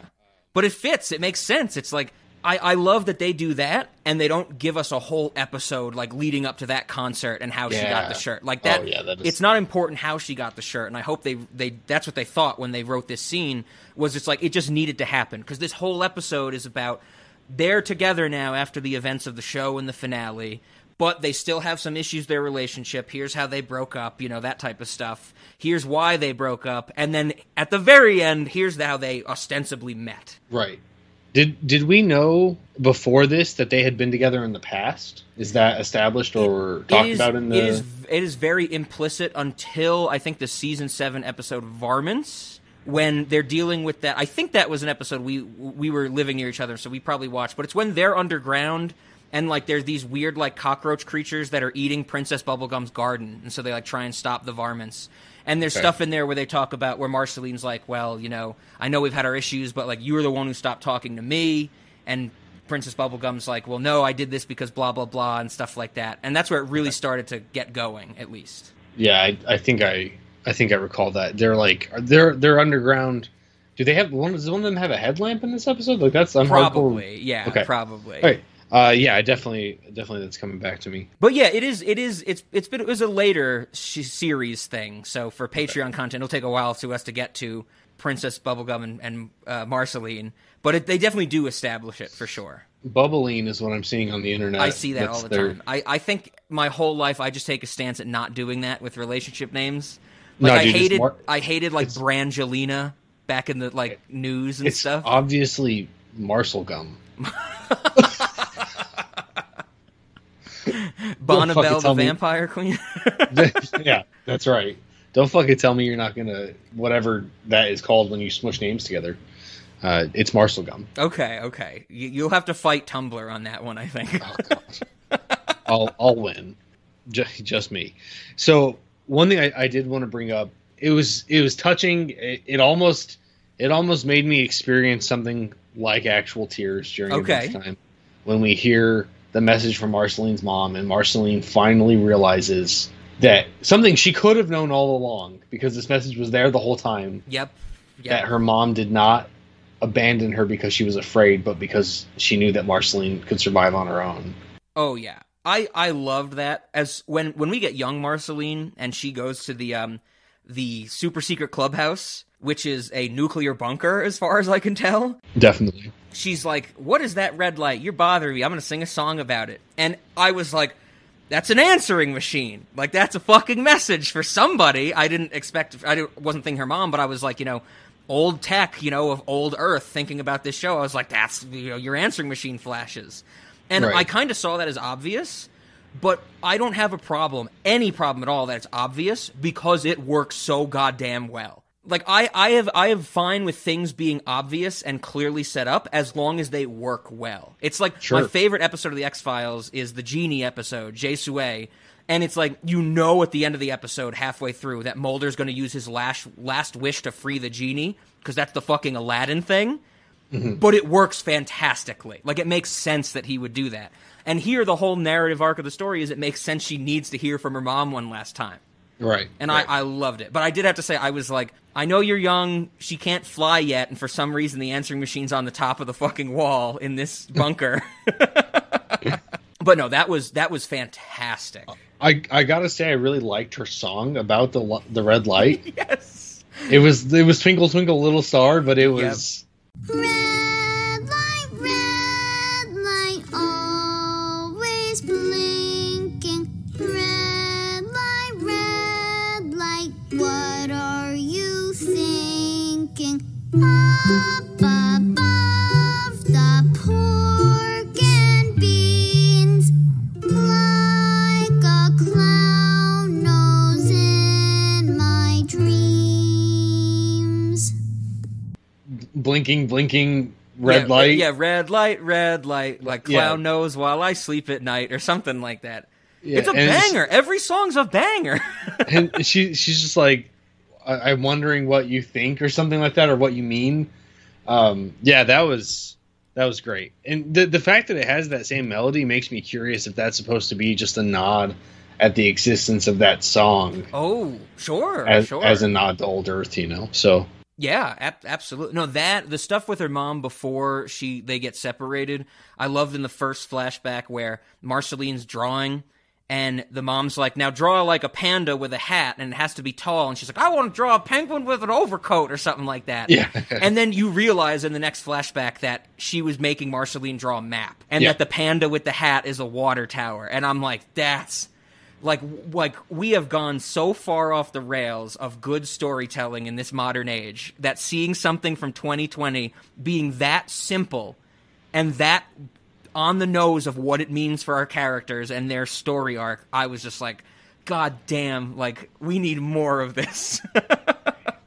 but it fits. It makes sense. It's like I, I love that they do that, and they don't give us a whole episode like leading up to that concert and how she got the shirt. Like that. Oh, yeah, that is- It's not important how she got the shirt, and I hope they they that's what they thought when they wrote this scene was it's like it just needed to happen because this whole episode is about they're together now after the events of the show and the finale. But they still have some issues their relationship. Here's how they broke up, you know, that type of stuff. Here's why they broke up. And then at the very end, here's how they ostensibly met. Right. Did did we know before this that they had been together in the past? Is that established or talked it is, about in the? it is it is very implicit until I think the season seven episode Varmints when they're dealing with that. I think that was an episode we we were living near each other, so we probably watched. But it's when they're underground and like there's these weird like cockroach creatures that are eating Princess Bubblegum's garden, and so they like try and stop the varmints. And there's Okay. stuff in there where they talk about where Marceline's like, well, you know, I know we've had our issues, but like you were the one who stopped talking to me, and Princess Bubblegum's like, well, no, I did this because blah blah blah and stuff like that. And that's where it really started to get going, at least. yeah, I, I think I I think I recall that they're like are- they're they're underground. Do they have one? Does one of them have a headlamp in this episode? Like that's I'm hardcore- Probably, yeah, Okay. probably. Right. Uh, yeah, I definitely definitely that's coming back to me. But yeah, it is. It is. It's. It's been. It was a later sh- series thing. So for Patreon content, it'll take a while to us to get to Princess Bubblegum and, and uh, Marceline. But it, they definitely do establish it for sure. Bubbline is what I'm seeing on the internet. I see that That's all the their- time. I, I think my whole life I just take a stance at not doing that with relationship names. No, Like I dude, hated. more- I hated like Brangelina back in the like news and It's stuff. obviously Marcel gum. Bonnibel the tell me- Vampire Queen. yeah, that's right. Don't fucking tell me you're not gonna whatever that is called when you smush names together. Uh, it's Marcel gum. okay, okay. You, you'll have to fight Tumblr on that one. I think. I'll I'll win. Just, just me. So one thing I, I did want to bring up it was it was touching. It, it almost it almost made me experience something like actual tears during Okay. Adventure time when we hear the message from Marceline's mom and Marceline finally realizes that something she could have known all along because this message was there the whole time Yep. Yep. that her mom did not abandon her because she was afraid but because she knew that Marceline could survive on her own. Oh yeah. I I loved that as when when we get young Marceline and she goes to the um the super secret clubhouse, which is a nuclear bunker as far as I can tell. Definitely. She's like, "What is that red light? You're bothering me. I'm going to sing a song about it." And I was like, "That's an answering machine. Like that's a fucking message for somebody." I didn't expect I wasn't thinking her mom, but I was like, you know, old tech, you know, of old Earth thinking about this show. I was like, "That's, you know, your answering machine flashes." And Right. I kind of saw that as obvious, but I don't have a problem, any problem at all that it's obvious because it works so goddamn well. Like I, I have I have fine with things being obvious and clearly set up as long as they work well. It's like my favorite episode of the X Files is the genie episode, Je Souhaite. And it's like you know at the end of the episode, halfway through, that Mulder's going to use his last last wish to free the genie because that's the fucking Aladdin thing Mm-hmm. but it works fantastically. Like it makes sense that he would do that. And here, the whole narrative arc of the story is it makes sense she needs to hear from her mom one last time. Right. And right. I, I loved it. But I did have to say, I was like, I know you're young. She can't fly yet. And for some reason, the answering machine's on the top of the fucking wall in this bunker. but no, that was that was fantastic. I I gotta say I really liked her song about the the red light. yes. It was it was Twinkle Twinkle Little Star, but it was Red blinking, blinking red Yeah, light. Yeah, red light, red light, like Yeah. clown knows while I sleep at night, or something like that. Yeah, it's a and it's- banger. Every song's a banger. and she she's just like, I, I'm wondering what you think or something like that, or what you mean. Um, yeah, that was that was great, and the the fact that it has that same melody makes me curious if that's supposed to be just a nod at the existence of that song oh, sure, as, sure. as a nod to old Earth, you know. So Yeah, ab- absolutely. No, that the stuff with her mom before she they get separated. I loved in the first flashback where Marceline's drawing and the mom's like, "Now draw like a panda with a hat and it has to be tall." And she's like, "I want to draw a penguin with an overcoat or something like that." Yeah. and then you realize in the next flashback that she was making Marceline draw a map and Yeah. that the panda with the hat is a water tower. And I'm like, "That's like like we have gone so far off the rails of good storytelling in this modern age that seeing something from 2020 being that simple and that on the nose of what it means for our characters and their story arc i was just like god damn like we need more of this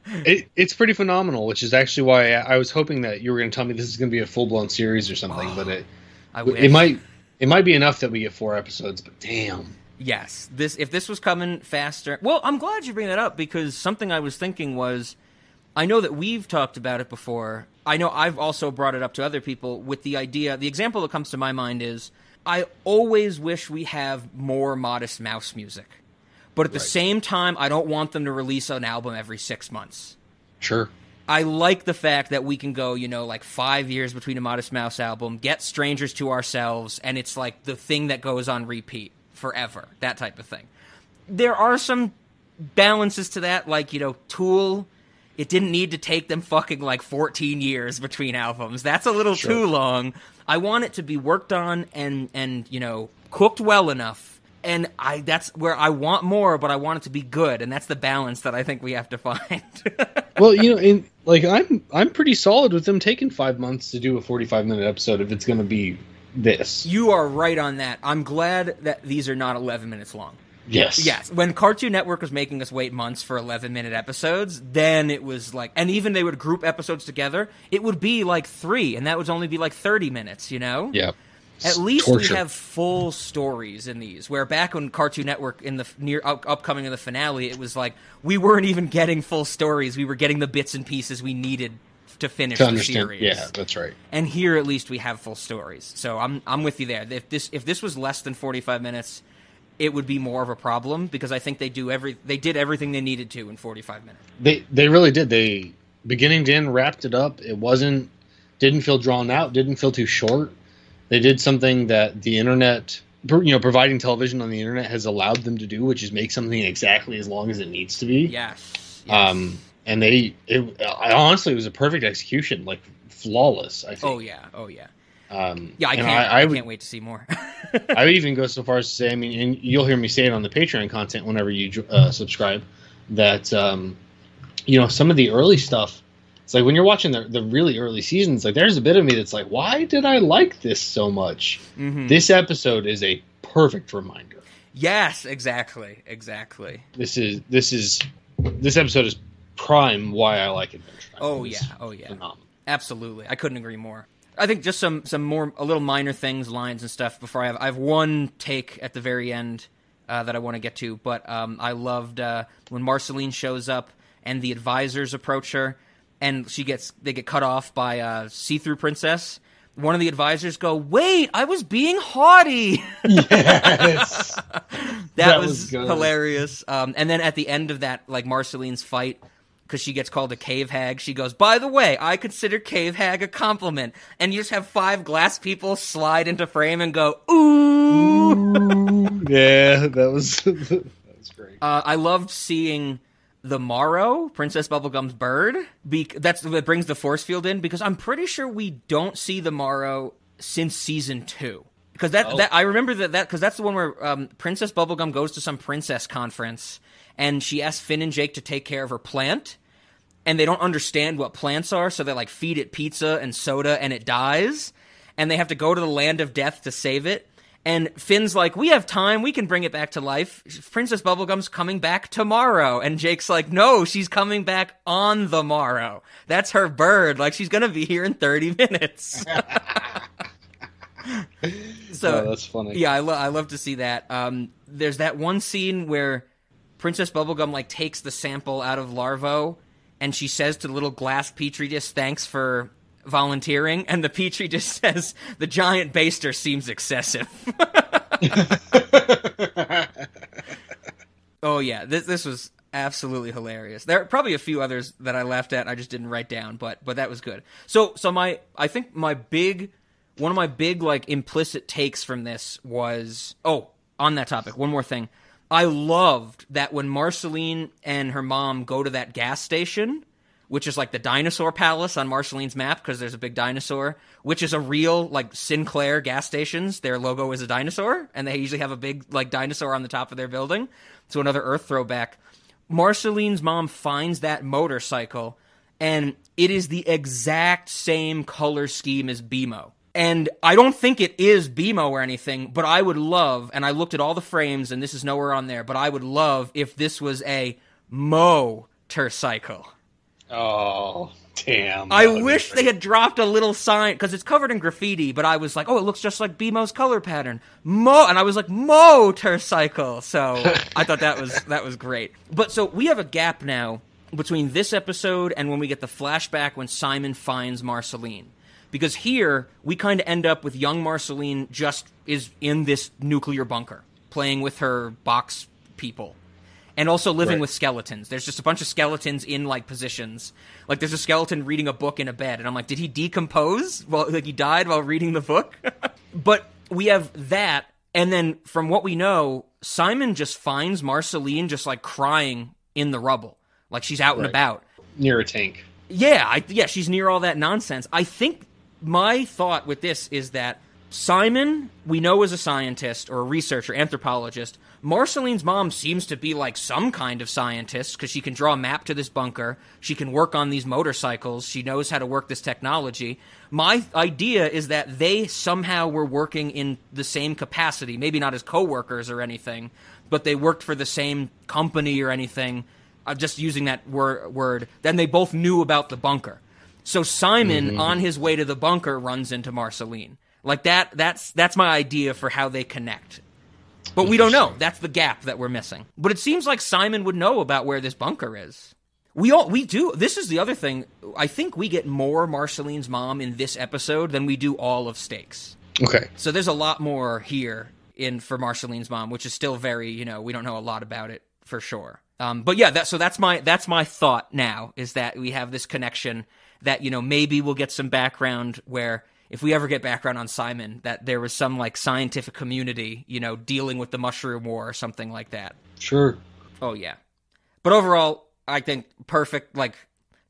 it, it's pretty phenomenal, which is actually why I, I was hoping that you were going to tell me this is going to be a full blown series or something. but it I it might it might be enough that we get four episodes. But damn. Yes, this if this was coming faster. Well, I'm glad you bring that up because something I was thinking was I know that we've talked about it before. I know I've also brought it up to other people with the idea. The example that comes to my mind is I always wish we have more Modest Mouse music. But at the same time, I don't want them to release an album every 6 months. Sure. I like the fact that we can go, you know, like five years between a Modest Mouse album, get Strangers to Ourselves, and it's like the thing that goes on repeat forever. That type of thing. There are some balances to that, like, you know, Tool. It didn't need to take them fucking like 14 years between albums. That's a little Sure. too long. I want it to be worked on and and you know cooked well enough. And I that's where I want more, but I want it to be good, and that's the balance that I think we have to find. well, you know, in like I'm I'm pretty solid with them taking five months to do a 45 minute episode if it's going to be this. You are right on that. I'm glad that these are not 11 minutes long. Yes. Yes. When Cartoon Network was making us wait months for 11 minute episodes, then it was like, and even they would group episodes together, it would be like three, and that would only be like 30 minutes, you know? Yeah. At least Torture. we have full stories in these. Where back when Cartoon Network in the near up, upcoming of the finale, it was like we weren't even getting full stories. We were getting the bits and pieces we needed to finish to the series. Yeah, that's right. And here at least we have full stories. So I'm I'm with you there. If this if this was less than 45 minutes, it would be more of a problem because I think they do every they did everything they needed to in 45 minutes. They they really did. They beginning to end wrapped it up. It wasn't didn't feel drawn out. Didn't feel too short. They did something that the internet, you know, providing television on the internet has allowed them to do, which is make something exactly as long as it needs to be. Yes. Um, and they, it, I honestly, it was a perfect execution, like flawless. I think. Oh yeah. Oh yeah. Um, Yeah, I can't I, I, would, can't wait to see more. I would even go so far as to say, I mean, and you'll hear me say it on the Patreon content whenever you uh, subscribe, that um, you know some of the early stuff. It's like when you're watching the the really early seasons, like there's a bit of me that's like, why did I like this so much? Mhm. This episode is a perfect reminder. yes, exactly. Exactly. This is this is this episode is prime why I like Adventure Time. Oh It yeah. Oh yeah. phenomenal. Absolutely. I couldn't agree more. I think just some some more a little minor things, lines and stuff. Before I have I have one take at the very end uh, that I want to get to, but um, I loved uh, when Marceline shows up and the advisors approach her, and she gets they get cut off by a see through princess. One of the advisors go, "Wait, I was being haughty." Yes. that, That was, was hilarious. Um, and then at the end of that, like Marceline's fight, because she gets called a cave hag, she goes, "By the way, I consider cave hag a compliment." And you just have five glass people slide into frame and go, "Ooh." yeah, that was that was great. Uh, I loved seeing the Morrow, Princess Bubblegum's bird. Be- that's that brings the force field in because I'm pretty sure we don't see the Morrow since season two. Because that, Oh. that I remember that that because that's the one where um, Princess Bubblegum goes to some princess conference and she asks Finn and Jake to take care of her plant, and they don't understand what plants are, so they like feed it pizza and soda, and it dies, and they have to go to the land of death to save it. And Finn's like, "We have time. We can bring it back to life. Princess Bubblegum's coming back tomorrow." And Jake's like, "No, she's coming back on the morrow. That's her bird. Like she's gonna be here in thirty minutes." so Oh, that's funny. Yeah, I, lo- I love to see that. Um, there's that one scene where Princess Bubblegum like takes the sample out of Larvo, and she says to the little glass petri dish, "Thanks for." Volunteering, and the petri dish says the giant baster seems excessive. Oh yeah, this this was absolutely hilarious. There are probably a few others that I laughed at. I just didn't write down, but but that was good. So so my I think my big one of my big like implicit takes from this was oh on that topic one more thing. I loved that when Marceline and her mom go to that gas station, which is like the dinosaur palace on Marceline's map because there's a big dinosaur, which is a real like Sinclair gas stations. Their logo is a dinosaur, and they usually have a big like dinosaur on the top of their building. So another Earth throwback. Marceline's mom finds that motorcycle, and it is the exact same color scheme as BMO. And I don't think it is BMO or anything, but I would love, and I looked at all the frames, and this is nowhere on there, but I would love if this was a Mo motorcycle. Oh, damn. I that would be wish they had dropped a little sign because it's covered in graffiti. But I was like, oh, it looks just like BMO's color pattern, mo, and I was like, Mo motorcycle. So I thought that was that was great. But so we have a gap now between this episode and when we get the flashback when Simon finds Marceline. Because here we kind of end up with young Marceline just is in this nuclear bunker playing with her box people and also living Right. with skeletons. There's just a bunch of skeletons in like positions. Like there's a skeleton reading a book in a bed, and I'm like, did he decompose? Well, like he died while reading the book. but we have that, and then from what we know, Simon just finds Marceline just like crying in the rubble, like she's out and about. near a tank. Yeah, I, yeah, she's near all that nonsense. I think my thought with this is that Simon, we know is a scientist or a researcher, anthropologist. Marceline's mom seems to be like some kind of scientist because she can draw a map to this bunker. She can work on these motorcycles. She knows how to work this technology. My idea is that they somehow were working in the same capacity, maybe not as co-workers or anything, but they worked for the same company or anything. I'm just using that wor- word. Then they both knew about the bunker. So Simon, Mhm. on his way to the bunker, runs into Marceline. Like that. That's that's my idea for how they connect. But we don't know. That's the gap that we're missing. But it seems like Simon would know about where this bunker is. We all we do. This is the other thing. I think we get more Marceline's mom in this episode than we do all of Stakes. Okay. So there's a lot more here in for Marceline's mom, which is still very, you know, we don't know a lot about it for sure. Um, but yeah, that so that's my that's my thought now is that we have this connection that you know maybe we'll get some background where if we ever get background on Simon that there was some like scientific community, you know, dealing with the mushroom war or something like that. Sure. Oh yeah. But overall, I think perfect like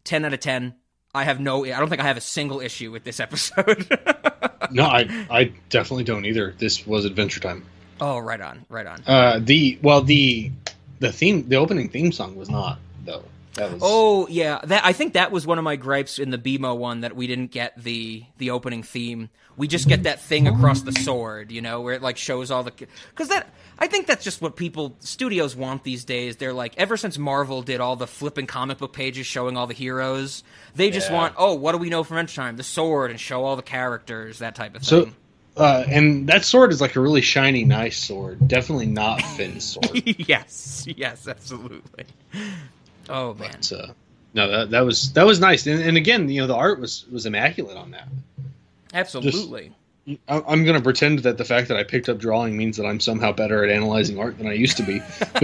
10 out of 10. I have no I don't think I have a single issue with this episode. No, I I definitely don't either. This was Adventure Time. oh, right on. Right on. Uh, the well, the the theme, the opening theme song was not though. That was Oh yeah, that I think that was one of my gripes in the BMO one that we didn't get the the opening theme. We just get that thing across the sword, you know, where it like shows all the because that I think that's just what people studios want these days. They're like ever since Marvel did all the flipping comic book pages showing all the heroes, they just Yeah. want oh what do we know from Adventure Time? The sword and show all the characters that type of so. thing. Uh, and that sword is like a really shiny, nice sword. Definitely not Finn's sword. yes, yes, absolutely. Oh man, But, uh, no, that, that was that was nice. And, and again, you know, the art was was immaculate on that. absolutely. I- I'm going to pretend that the fact that I picked up drawing means that I'm somehow better at analyzing art than I used to be.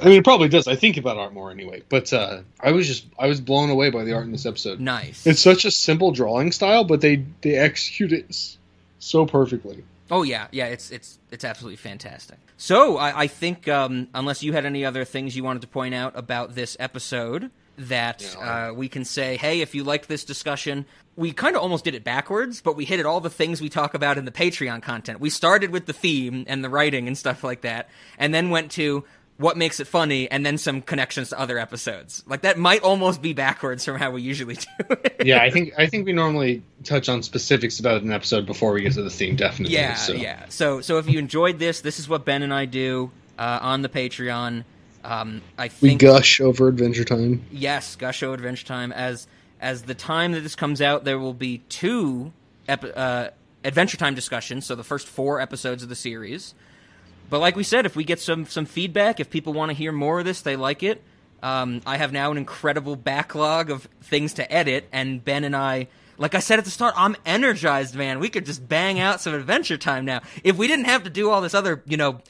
I mean, it probably does. I think about art more anyway. But uh, I was just I was blown away by the art in this episode. Nice. It's such a simple drawing style, but they they execute it so perfectly. Oh yeah, yeah, it's it's it's absolutely fantastic. So I, I think um, unless you had any other things you wanted to point out about this episode, that uh, we can say, hey, if you like this discussion, we kind of almost did it backwards, but we hit at all the things we talk about in the Patreon content. We started with the theme and the writing and stuff like that, and then went to what makes it funny, and then some connections to other episodes. Like that might almost be backwards from how we usually do it. yeah, I think I think we normally touch on specifics about an episode before we get to the theme. Definitely. Yeah, so. yeah. So, so if you enjoyed this, this is what Ben and I do uh, on the Patreon. Um, I We gush over Adventure Time. yes, gush over Adventure Time. As as the time that this comes out, there will be two ep- uh, Adventure Time discussions. So the first four episodes of the series. But like we said, if we get some some feedback, if people want to hear more of this, they like it. Um, I have now an incredible backlog of things to edit, and Ben and I, like I said at the start, I'm energized, man. We could just bang out some Adventure Time now. If we didn't have to do all this other, you know,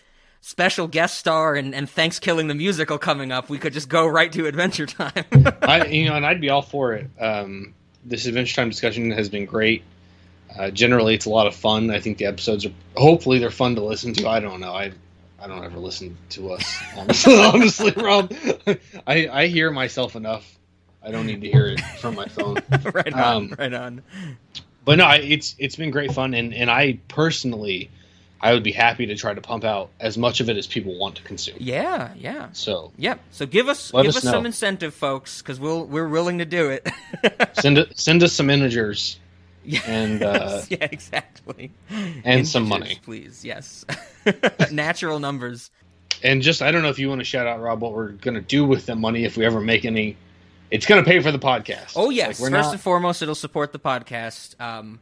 special guest star and, and ThanksKilling the musical coming up, we could just go right to Adventure Time. I you know, and I'd be all for it. Um, this Adventure Time discussion has been great. Uh, generally, it's a lot of fun. I think the episodes are hopefully they're fun to listen to. I don't know. I I don't ever listen to us honestly, honestly Rob. I I hear myself enough. I don't need to hear it from my phone. right on, Um, right on. But no, I, it's it's been great fun, and and I personally, I would be happy to try to pump out as much of it as people want to consume. Yeah, yeah. So Yep. So give us give us us, some incentive, folks, because we'll we're willing to do it. send it, send us some integers, and uh, yeah, exactly. and some money. please. Yes, natural numbers. and just I don't know if you want to shout out Rob what we're gonna do with the money if we ever make any. It's gonna pay for the podcast. Oh yes, Like, first we're and foremost, it'll support the podcast. Um,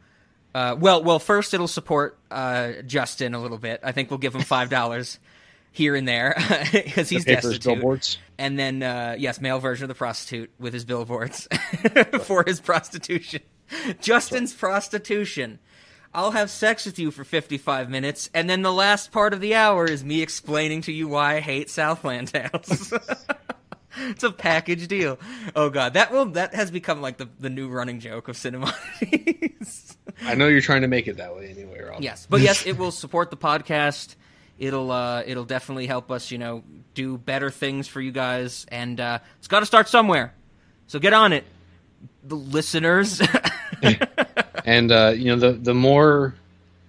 uh, well, well, first it'll support uh, Justin a little bit. I think we'll give him five dollars here and there because he's To pay for his destitute. billboards? And then uh, yes, male version of the prostitute with his billboards for his prostitution. Justin's prostitution. I'll have sex with you for 55 minutes, and then the last part of the hour is me explaining to you why I hate Southland House. it's a package deal. Oh god, that will that has become like the, the new running joke of cinema. I know you're trying to make it that way anyway, Rob. yes, but yes, it will support the podcast. It'll uh, it'll definitely help us, you know, do better things for you guys, and uh, it's got to start somewhere. So get on it, the listeners. and uh, you know the the more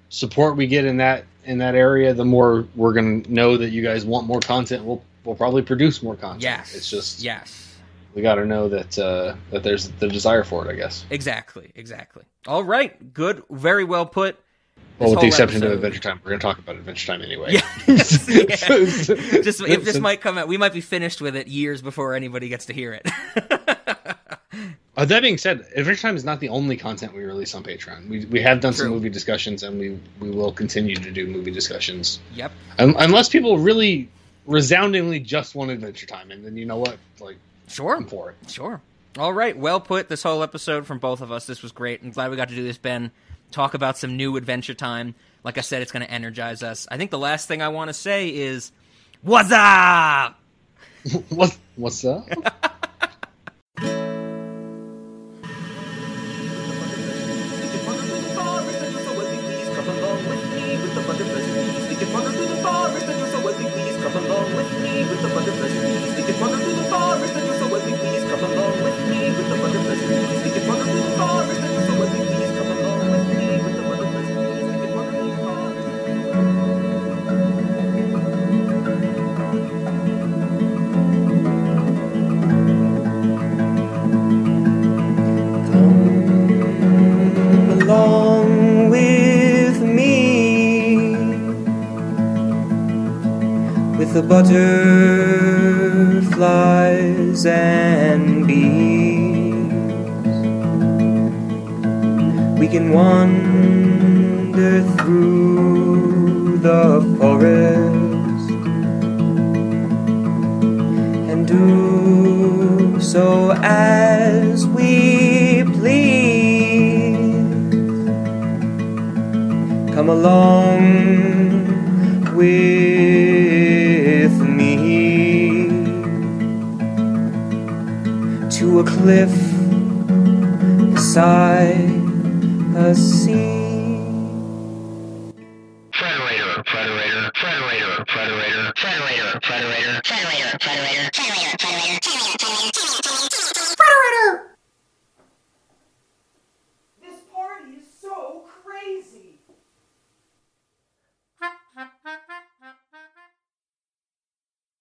support we get in that in that area, the more we're gonna know that you guys want more content. We'll we'll probably produce more content. Yes, it's just yes, we got to know that uh, that there's the desire for it. I guess. exactly, exactly. All right, good, very well put. Well, with the exception of Adventure Time, we're gonna talk about Adventure Time anyway. Yeah. Yeah. Just if this might come out, we might be finished with it years before anybody gets to hear it. Uh, that being said, Adventure Time is not the only content we release on Patreon. We, we have done some movie discussions, and we we will continue to do movie discussions. Yep. Um, unless people really resoundingly just want Adventure Time, and then you know what, like, sure, I'm for it. Sure. All right. Well put. This whole episode from both of us. This was great. I'm glad we got to do this, Ben. Talk about some new Adventure Time. Like I said, it's going to energize us. I think the last thing I want to say is, "What's up?" What what's up?